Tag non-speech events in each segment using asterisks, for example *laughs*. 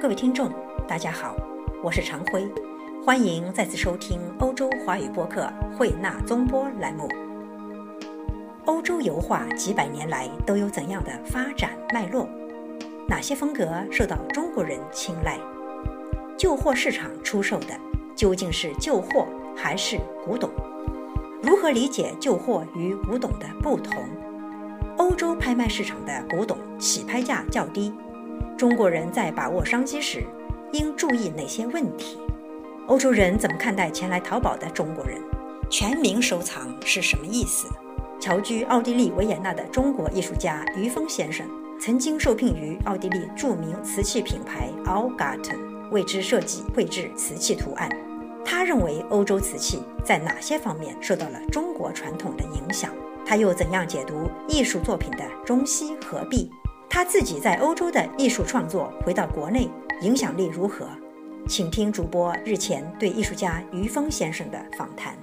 各位听众，大家好，我是常辉，欢迎再次收听欧洲华语播客慧纳综播栏目。欧洲油画几百年来都有怎样的发展脉络？哪些风格受到中国人青睐？旧货市场出售的究竟是旧货还是古董？如何理解旧货与古董的不同？欧洲拍卖市场的古董起拍价较低，中国人在把握商机时应注意哪些问题？欧洲人怎么看待前来淘宝的中国人？全民收藏是什么意思？侨居奥地利维也纳的中国艺术家于峰先生，曾经受聘于奥地利著名瓷器品牌 Algarten，为之设计绘制瓷器图案。他认为欧洲瓷器在哪些方面受到了中国传统的影响？他又怎样解读艺术作品的中西合璧？他自己在欧洲的艺术创作回到国内影响力如何？请听主播日前对艺术家于峰先生的访谈。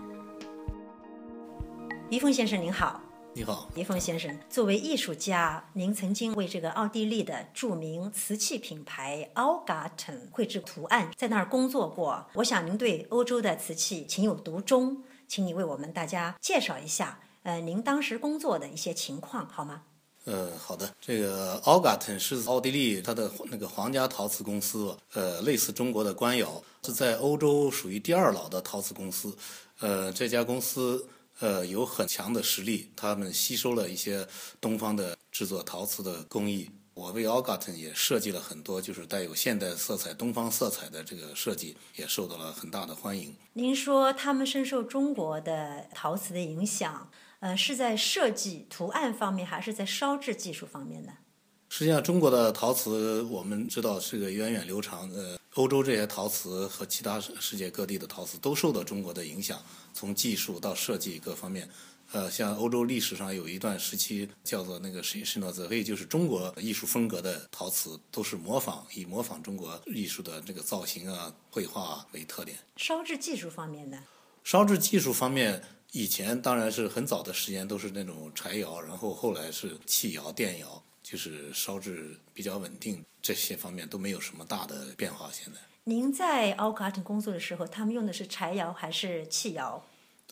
于峰先生您好，你好，于峰先生，作为艺术家，您曾经为这个奥地利的著名瓷器品牌 Augarten 绘制图案，在那儿工作过。我想您对欧洲的瓷器情有独钟，请你为我们大家介绍一下。呃，您当时工作的一些情况好吗？呃，好的。这个 Augarten 是奥地利它的那个皇家陶瓷公司，呃，类似中国的官窑，是在欧洲属于第二老的陶瓷公司。呃，这家公司呃有很强的实力，他们吸收了一些东方的制作陶瓷的工艺。我为 Augarten 也设计了很多，就是带有现代色彩、东方色彩的这个设计，也受到了很大的欢迎。您说他们深受中国的陶瓷的影响？呃，是在设计图案方面，还是在烧制技术方面呢？实际上，中国的陶瓷我们知道是个源远流长。呃，欧洲这些陶瓷和其他世界各地的陶瓷都受到中国的影响，从技术到设计各方面。呃，像欧洲历史上有一段时期叫做那个“什什诺泽”，就是中国艺术风格的陶瓷都是模仿，以模仿中国艺术的这个造型啊、绘画为特点。烧制技术方面呢？烧制技术方面。以前当然是很早的时间都是那种柴窑，然后后来是气窑、电窑，就是烧制比较稳定，这些方面都没有什么大的变化。现在，您在奥卡廷工作的时候，他们用的是柴窑还是气窑？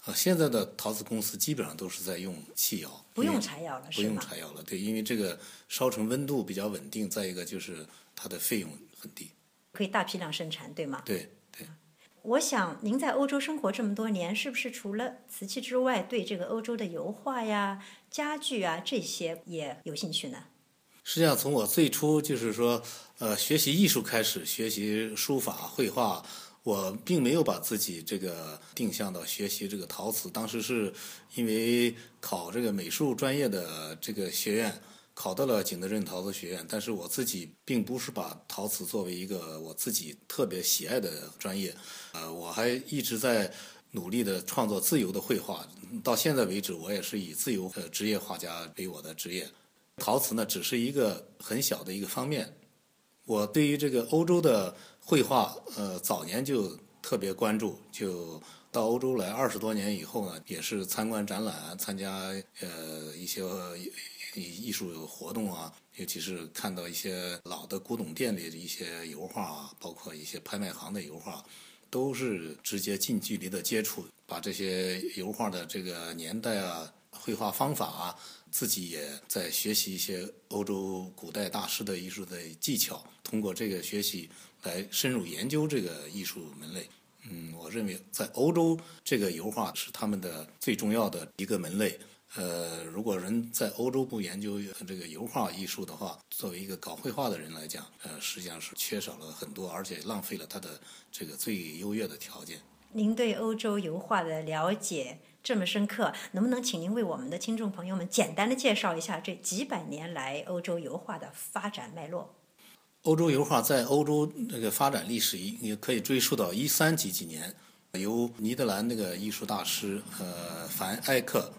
啊，现在的陶瓷公司基本上都是在用气窑，不用柴窑了，不用柴窑了。对，因为这个烧成温度比较稳定，再一个就是它的费用很低，可以大批量生产，对吗？对对。我想您在欧洲生活这么多年，是不是除了瓷器之外，对这个欧洲的油画呀、家具啊这些也有兴趣呢？实际上，从我最初就是说，呃，学习艺术开始，学习书法、绘画，我并没有把自己这个定向到学习这个陶瓷。当时是因为考这个美术专业的这个学院。考到了景德镇陶瓷学院，但是我自己并不是把陶瓷作为一个我自己特别喜爱的专业，呃，我还一直在努力的创作自由的绘画，到现在为止，我也是以自由呃职业画家为我的职业，陶瓷呢只是一个很小的一个方面。我对于这个欧洲的绘画，呃，早年就特别关注，就到欧洲来二十多年以后呢，也是参观展览，参加呃一些。艺术活动啊，尤其是看到一些老的古董店里的一些油画啊，包括一些拍卖行的油画，都是直接近距离的接触，把这些油画的这个年代啊、绘画方法啊，自己也在学习一些欧洲古代大师的艺术的技巧，通过这个学习来深入研究这个艺术门类。嗯，我认为在欧洲，这个油画是他们的最重要的一个门类。呃，如果人在欧洲不研究这个油画艺术的话，作为一个搞绘画的人来讲，呃，实际上是缺少了很多，而且浪费了他的这个最优越的条件。您对欧洲油画的了解这么深刻，能不能请您为我们的听众朋友们简单的介绍一下这几百年来欧洲油画的发展脉络？欧洲油画在欧洲那个发展历史也可以追溯到一三几几年，由尼德兰那个艺术大师呃凡艾克。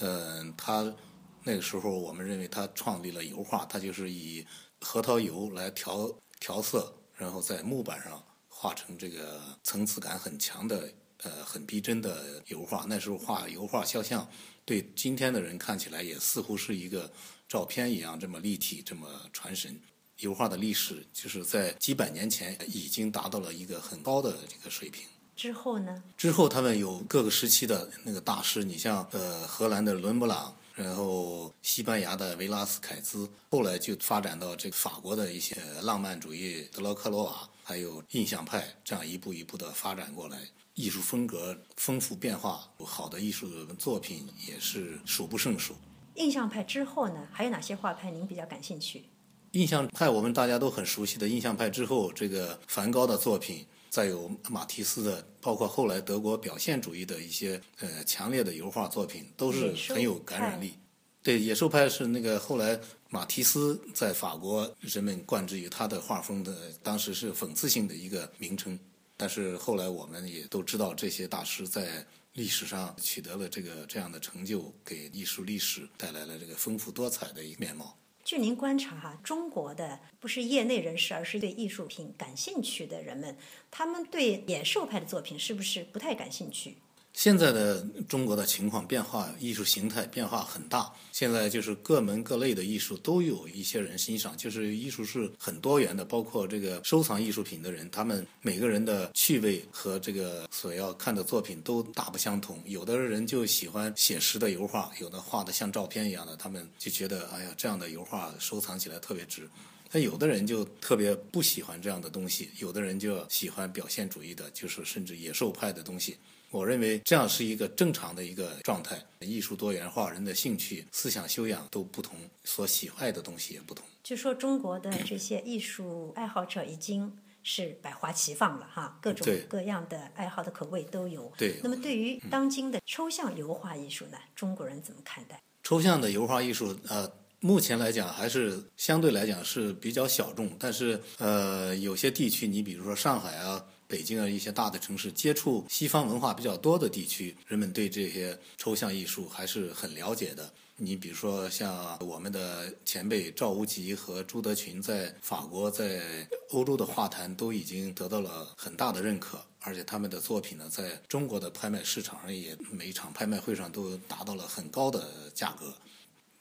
嗯，他那个时候我们认为他创立了油画，他就是以核桃油来调调色，然后在木板上画成这个层次感很强的、呃很逼真的油画。那时候画油画肖像，对今天的人看起来也似乎是一个照片一样这么立体、这么传神。油画的历史，就是在几百年前已经达到了一个很高的这个水平。之后呢？之后他们有各个时期的那个大师，你像呃荷兰的伦勃朗，然后西班牙的维拉斯凯兹，后来就发展到这个法国的一些浪漫主义德罗克罗瓦，还有印象派，这样一步一步的发展过来。艺术风格丰富变化，好的艺术作品也是数不胜数。印象派之后呢，还有哪些画派您比较感兴趣？印象派我们大家都很熟悉的印象派之后，这个梵高的作品，再有马蒂斯的，包括后来德国表现主义的一些呃强烈的油画作品，都是很有感染力。对，野兽派是那个后来马蒂斯在法国人们冠之于他的画风的，当时是讽刺性的一个名称。但是后来我们也都知道，这些大师在历史上取得了这个这样的成就，给艺术历史带来了这个丰富多彩的一个面貌。据您观察哈，中国的不是业内人士，而是对艺术品感兴趣的人们，他们对野兽派的作品是不是不太感兴趣？现在的中国的情况变化，艺术形态变化很大。现在就是各门各类的艺术都有一些人欣赏，就是艺术是很多元的，包括这个收藏艺术品的人，他们每个人的趣味和这个所要看的作品都大不相同。有的人就喜欢写实的油画，有的画的像照片一样的，他们就觉得哎呀，这样的油画收藏起来特别值。但有的人就特别不喜欢这样的东西，有的人就喜欢表现主义的，就是甚至野兽派的东西。我认为这样是一个正常的一个状态。艺术多元化，人的兴趣、思想修养都不同，所喜爱的东西也不同。就说中国的这些艺术爱好者已经是百花齐放了哈，各种各样的爱好的口味都有。对。那么对于当今的抽象油画艺术呢，中国人怎么看待？抽象的油画艺术，呃，目前来讲还是相对来讲是比较小众，但是呃，有些地区，你比如说上海啊。北京啊，一些大的城市，接触西方文化比较多的地区，人们对这些抽象艺术还是很了解的。你比如说，像我们的前辈赵无极和朱德群，在法国、在欧洲的画坛都已经得到了很大的认可，而且他们的作品呢，在中国的拍卖市场上也每一场拍卖会上都达到了很高的价格。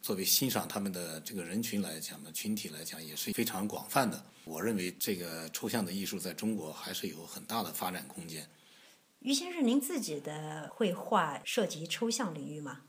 作为欣赏他们的这个人群来讲呢，群体来讲也是非常广泛的。我认为这个抽象的艺术在中国还是有很大的发展空间。于先生，您自己的绘画涉及抽象领域吗？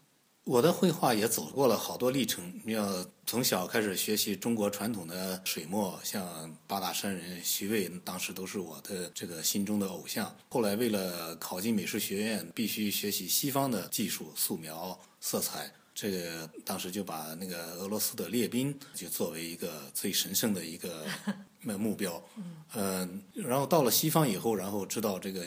我的绘画也走过了好多历程。你要从小开始学习中国传统的水墨，像八大山人徐渭，当时都是我的这个心中的偶像。后来为了考进美术学院，必须学习西方的技术，素描、色彩。这个当时就把那个俄罗斯的列兵就作为一个最神圣的一个 *laughs* 目标，嗯，然后到了西方以后，然后知道这个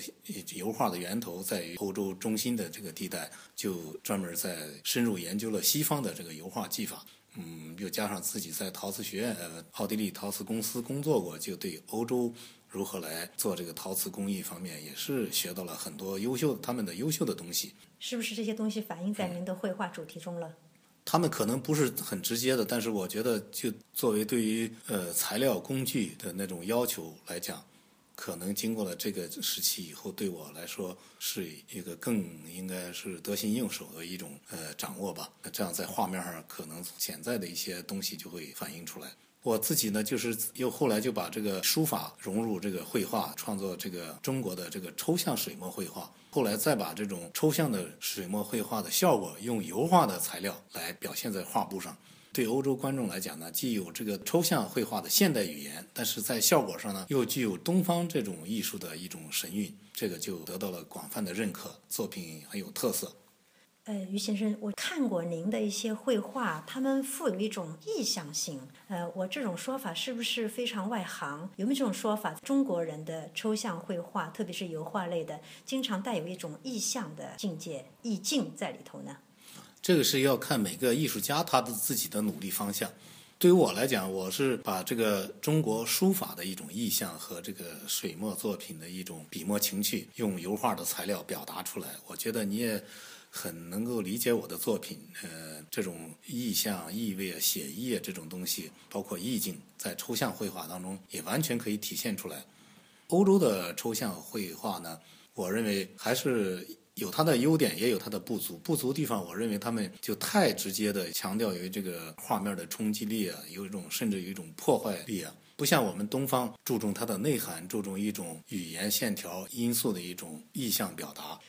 油画的源头在于欧洲中心的这个地带，就专门在深入研究了西方的这个油画技法，嗯，又加上自己在陶瓷学院、呃奥地利陶瓷公司工作过，就对欧洲如何来做这个陶瓷工艺方面也是学到了很多优秀他们的优秀的东西。是不是这些东西反映在您的绘画主题中了？他们可能不是很直接的，但是我觉得，就作为对于呃材料工具的那种要求来讲，可能经过了这个时期以后，对我来说是一个更应该是得心应手的一种呃掌握吧。这样在画面上，可能潜在的一些东西就会反映出来。我自己呢，就是又后来就把这个书法融入这个绘画，创作这个中国的这个抽象水墨绘画。后来再把这种抽象的水墨绘画的效果，用油画的材料来表现在画布上。对欧洲观众来讲呢，既有这个抽象绘画的现代语言，但是在效果上呢，又具有东方这种艺术的一种神韵，这个就得到了广泛的认可，作品很有特色。呃，于先生，我看过您的一些绘画，他们富有一种意象性。呃，我这种说法是不是非常外行？有没有这种说法？中国人的抽象绘画，特别是油画类的，经常带有一种意象的境界、意境在里头呢？这个是要看每个艺术家他的自己的努力方向。对于我来讲，我是把这个中国书法的一种意象和这个水墨作品的一种笔墨情趣，用油画的材料表达出来。我觉得你也。很能够理解我的作品，呃，这种意象、意味啊、写意啊这种东西，包括意境，在抽象绘画当中也完全可以体现出来。欧洲的抽象绘画呢，我认为还是有它的优点，也有它的不足。不足地方，我认为他们就太直接的强调于这个画面的冲击力啊，有一种甚至有一种破坏力啊，不像我们东方注重它的内涵，注重一种语言线条因素的一种意象表达。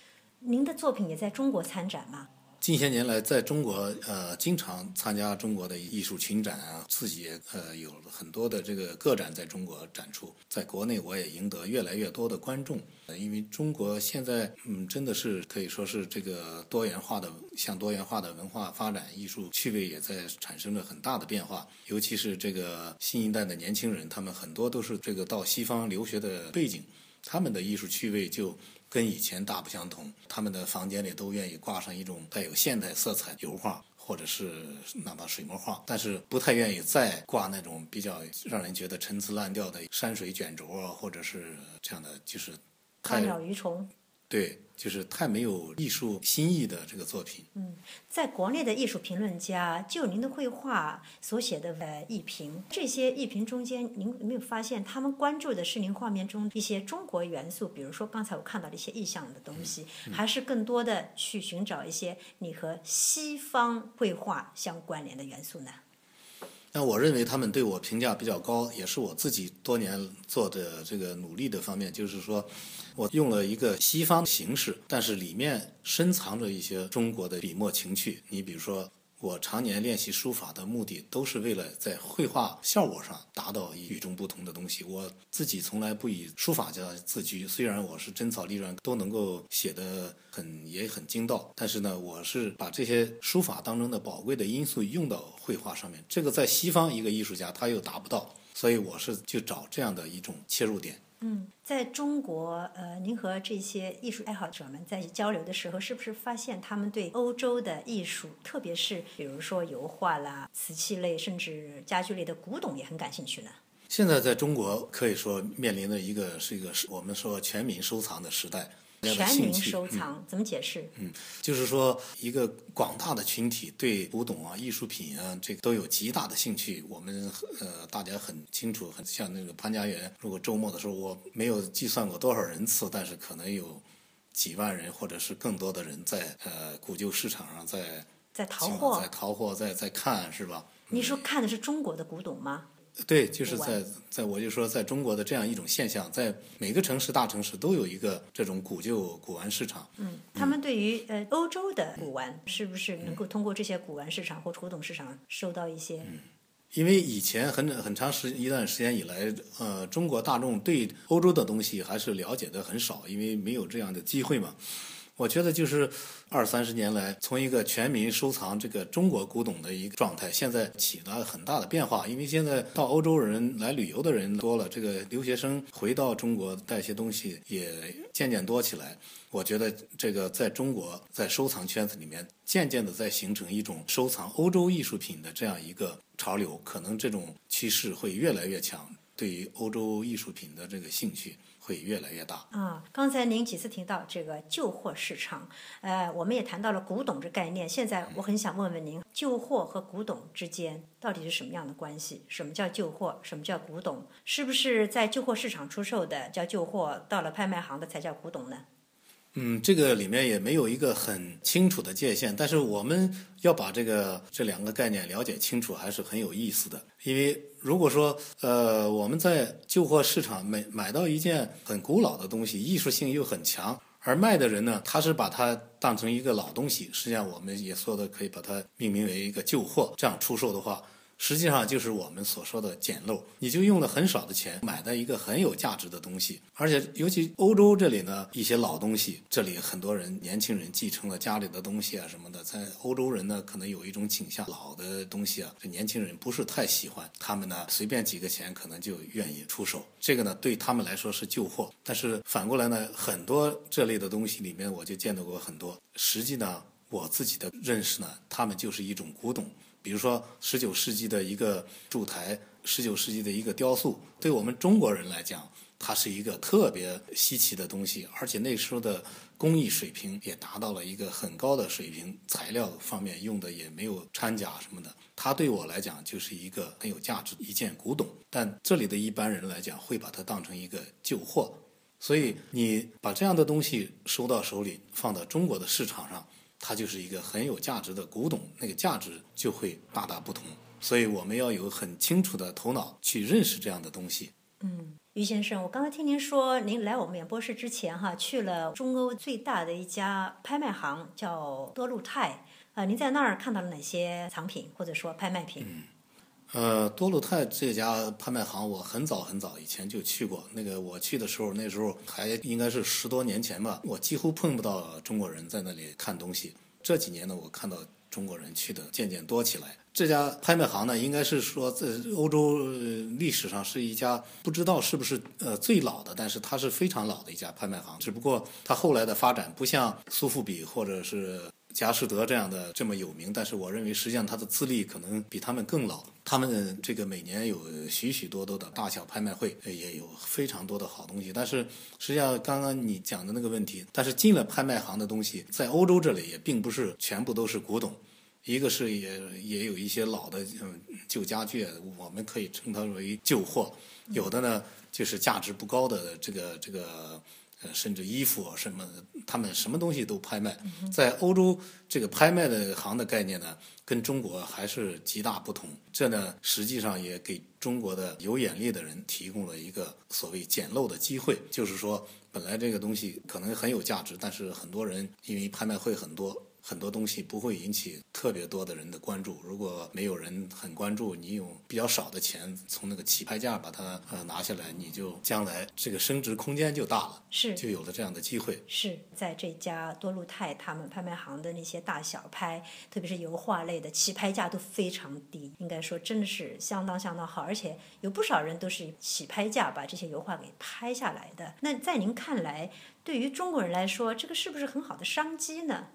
您的作品也在中国参展吗？近些年来，在中国，呃，经常参加中国的艺术群展啊，自己呃有很多的这个个展在中国展出。在国内，我也赢得越来越多的观众。因为中国现在，嗯，真的是可以说是这个多元化的，向多元化的文化发展，艺术趣味也在产生着很大的变化。尤其是这个新一代的年轻人，他们很多都是这个到西方留学的背景，他们的艺术趣味就。跟以前大不相同，他们的房间里都愿意挂上一种带有现代色彩油画，或者是哪怕水墨画，但是不太愿意再挂那种比较让人觉得陈词滥调的山水卷轴啊，或者是这样的，就是太鸟鱼虫。对，就是太没有艺术新意的这个作品。嗯，在国内的艺术评论家就您的绘画所写的呃艺评，这些艺评中间，您有没有发现他们关注的是您画面中一些中国元素？比如说刚才我看到的一些意象的东西，还是更多的去寻找一些你和西方绘画相关联的元素呢？那我认为他们对我评价比较高，也是我自己多年做的这个努力的方面，就是说。我用了一个西方形式，但是里面深藏着一些中国的笔墨情趣。你比如说，我常年练习书法的目的，都是为了在绘画效果上达到与众不同的东西。我自己从来不以书法家自居，虽然我是真草隶篆都能够写得很也很精到，但是呢，我是把这些书法当中的宝贵的因素用到绘画上面。这个在西方一个艺术家他又达不到，所以我是就找这样的一种切入点。嗯，在中国，呃，您和这些艺术爱好者们在交流的时候，是不是发现他们对欧洲的艺术，特别是比如说油画啦、瓷器类，甚至家具类的古董也很感兴趣呢？现在在中国可以说面临的一个是一个我们说全民收藏的时代。全民收藏怎么解释？嗯，就是说一个广大的群体对古董啊、艺术品啊，这个都有极大的兴趣。我们呃，大家很清楚，很像那个潘家园。如果周末的时候，我没有计算过多少人次，但是可能有几万人或者是更多的人在呃古旧市场上在在淘货，在淘货，在在看，是吧？你说看的是中国的古董吗？对，就是在在我就说，在中国的这样一种现象，在每个城市、大城市都有一个这种古旧古玩市场。嗯，他们对于呃欧洲的古玩，是不是能够通过这些古玩市场或古董市场收到一些？嗯，因为以前很很长时一段时间以来，呃，中国大众对欧洲的东西还是了解的很少，因为没有这样的机会嘛。我觉得就是二三十年来，从一个全民收藏这个中国古董的一个状态，现在起了很大的变化。因为现在到欧洲人来旅游的人多了，这个留学生回到中国带些东西也渐渐多起来。我觉得这个在中国在收藏圈子里面，渐渐的在形成一种收藏欧洲艺术品的这样一个潮流，可能这种趋势会越来越强，对于欧洲艺术品的这个兴趣。会越来越大啊！刚才您几次提到这个旧货市场，呃，我们也谈到了古董这概念。现在我很想问问您，旧货和古董之间到底是什么样的关系？什么叫旧货？什么叫古董？是不是在旧货市场出售的叫旧货，到了拍卖行的才叫古董呢？嗯，这个里面也没有一个很清楚的界限，但是我们要把这个这两个概念了解清楚，还是很有意思的。因为如果说呃我们在旧货市场买买到一件很古老的东西，艺术性又很强，而卖的人呢，他是把它当成一个老东西，实际上我们也说的可以把它命名为一个旧货，这样出售的话。实际上就是我们所说的捡漏，你就用了很少的钱买的一个很有价值的东西，而且尤其欧洲这里呢，一些老东西，这里很多人年轻人继承了家里的东西啊什么的，在欧洲人呢可能有一种倾向，老的东西啊，这年轻人不是太喜欢，他们呢随便几个钱可能就愿意出手，这个呢对他们来说是旧货，但是反过来呢，很多这类的东西里面我就见到过很多，实际呢我自己的认识呢，他们就是一种古董。比如说，十九世纪的一个烛台，十九世纪的一个雕塑，对我们中国人来讲，它是一个特别稀奇的东西，而且那时候的工艺水平也达到了一个很高的水平，材料方面用的也没有掺假什么的。它对我来讲就是一个很有价值一件古董，但这里的一般人来讲会把它当成一个旧货。所以你把这样的东西收到手里，放到中国的市场上，它就是一个很有价值的古董，那个价值就会大大不同。所以我们要有很清楚的头脑去认识这样的东西。嗯，于先生，我刚才听您说，您来我们演播室之前哈，去了中欧最大的一家拍卖行，叫多路泰。呃，您在那儿看到了哪些藏品或者说拍卖品？呃，多路泰这家拍卖行，我很早很早以前就去过。那个我去的时候，那时候还应该是十多年前吧，我几乎碰不到中国人在那里看东西。这几年呢，我看到中国人去的渐渐多起来。这家拍卖行呢，应该是说在欧洲历史上是一家不知道是不是呃最老的，但是它是非常老的一家拍卖行。只不过它后来的发展不像苏富比或者是。佳士得这样的这么有名，但是我认为实际上他的资历可能比他们更老。他们这个每年有许许多多的大小拍卖会，也有非常多的好东西。但是实际上刚刚你讲的那个问题，但是进了拍卖行的东西，在欧洲这里也并不是全部都是古董，一个是也也有一些老的嗯旧家具，我们可以称它为旧货。有的呢就是价值不高的这个这个。呃，甚至衣服什么，他们什么东西都拍卖。在欧洲，这个拍卖的行的概念呢，跟中国还是极大不同。这呢，实际上也给中国的有眼力的人提供了一个所谓捡漏的机会。就是说，本来这个东西可能很有价值，但是很多人因为拍卖会很多。很多东西不会引起特别多的人的关注。如果没有人很关注，你用比较少的钱从那个起拍价把它呃拿下来，你就将来这个升值空间就大了，是就有了这样的机会。是在这家多路泰他们拍卖行的那些大小拍，特别是油画类的起拍价都非常低，应该说真的是相当相当好，而且有不少人都是起拍价把这些油画给拍下来的。那在您看来，对于中国人来说，这个是不是很好的商机呢？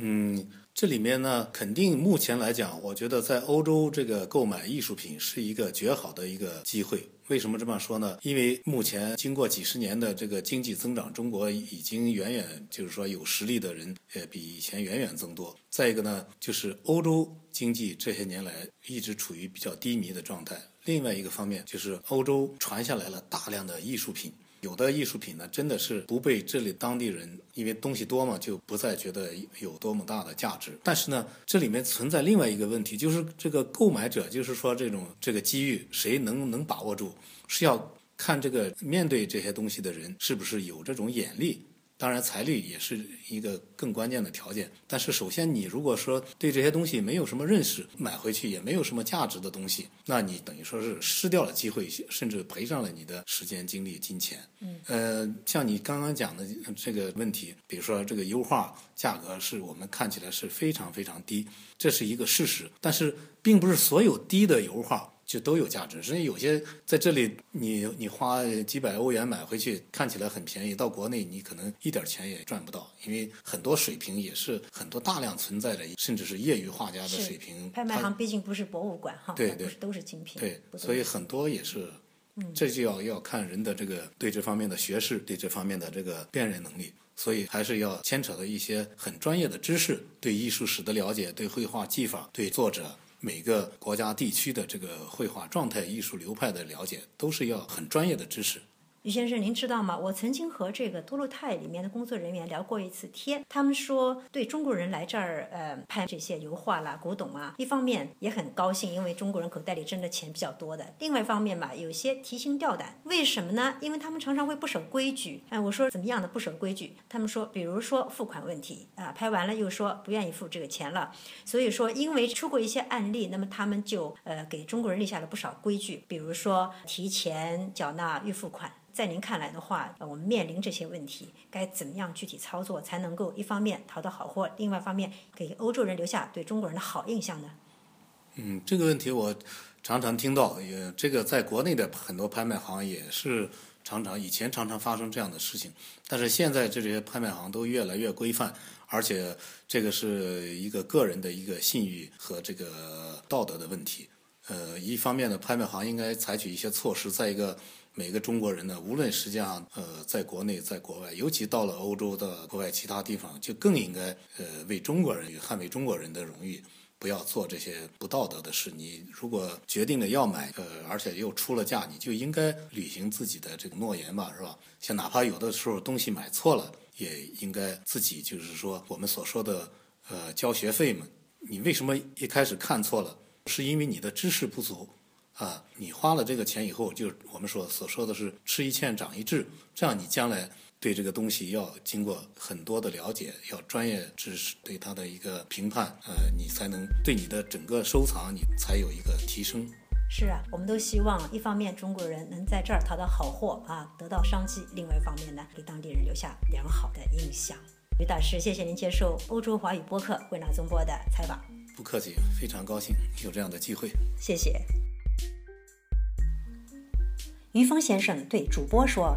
嗯，这里面呢，肯定目前来讲，我觉得在欧洲这个购买艺术品是一个绝好的一个机会。为什么这么说呢？因为目前经过几十年的这个经济增长，中国已经远远就是说有实力的人，也，比以前远远增多。再一个呢，就是欧洲经济这些年来一直处于比较低迷的状态。另外一个方面就是欧洲传下来了大量的艺术品。有的艺术品呢，真的是不被这里当地人，因为东西多嘛，就不再觉得有多么大的价值。但是呢，这里面存在另外一个问题，就是这个购买者，就是说这种这个机遇，谁能能把握住，是要看这个面对这些东西的人是不是有这种眼力。当然，财力也是一个更关键的条件。但是，首先你如果说对这些东西没有什么认识，买回去也没有什么价值的东西，那你等于说是失掉了机会，甚至赔上了你的时间、精力、金钱。嗯。呃，像你刚刚讲的这个问题，比如说这个油画价格是我们看起来是非常非常低，这是一个事实。但是，并不是所有低的油画。就都有价值，所以有些在这里你你花几百欧元买回去，看起来很便宜，到国内你可能一点钱也赚不到，因为很多水平也是很多大量存在的，甚至是业余画家的水平。拍卖行毕竟不是博物馆哈，对对，都是精品。对，所以很多也是，这就要要看人的这个对这方面的学识，对这方面的这个辨认能力，所以还是要牵扯到一些很专业的知识，对艺术史的了解，对绘画技法，对作者。每个国家地区的这个绘画状态、艺术流派的了解，都是要很专业的知识。于先生，您知道吗？我曾经和这个多洛泰里面的工作人员聊过一次天，他们说对中国人来这儿呃拍这些油画啦、古董啊，一方面也很高兴，因为中国人口袋里挣的钱比较多的；另外一方面吧，有些提心吊胆。为什么呢？因为他们常常会不守规矩。哎，我说怎么样的不守规矩？他们说，比如说付款问题啊，拍完了又说不愿意付这个钱了。所以说，因为出过一些案例，那么他们就呃给中国人立下了不少规矩，比如说提前缴纳预付款。在您看来的话，我们面临这些问题，该怎么样具体操作才能够一方面淘到好货，另外一方面给欧洲人留下对中国人的好印象呢？嗯，这个问题我常常听到，也这个在国内的很多拍卖行也是常常以前常常发生这样的事情，但是现在这些拍卖行都越来越规范，而且这个是一个个人的一个信誉和这个道德的问题。呃，一方面呢，拍卖行应该采取一些措施，再一个。每个中国人呢，无论实际上呃，在国内，在国外，尤其到了欧洲的国外其他地方，就更应该呃为中国人与捍卫中国人的荣誉，不要做这些不道德的事。你如果决定了要买，呃，而且又出了价，你就应该履行自己的这个诺言吧，是吧？像哪怕有的时候东西买错了，也应该自己就是说我们所说的呃交学费嘛。你为什么一开始看错了？是因为你的知识不足。啊，你花了这个钱以后，就是我们所所说的是吃一堑长一智，这样你将来对这个东西要经过很多的了解，要专业知识对它的一个评判，呃，你才能对你的整个收藏你才有一个提升。是啊，我们都希望一方面中国人能在这儿淘到好货啊，得到商机；另外一方面呢，给当地人留下良好的印象。于大师，谢谢您接受欧洲华语播客汇纳中播的采访。不客气，非常高兴有这样的机会。谢谢。于峰先生对主播说：“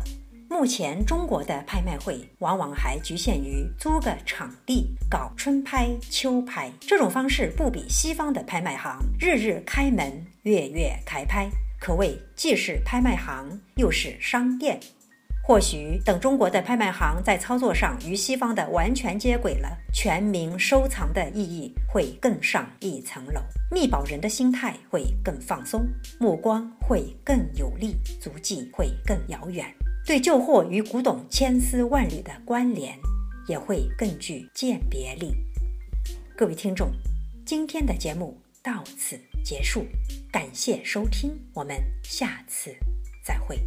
目前中国的拍卖会往往还局限于租个场地搞春拍、秋拍，这种方式不比西方的拍卖行日日开门、月月开拍，可谓既是拍卖行又是商店。或许等中国的拍卖行在操作上与西方的完全接轨了，全民收藏的意义会更上一层楼。”密保人的心态会更放松，目光会更有力，足迹会更遥远，对旧货与古董千丝万缕的关联也会更具鉴别力。各位听众，今天的节目到此结束，感谢收听，我们下次再会。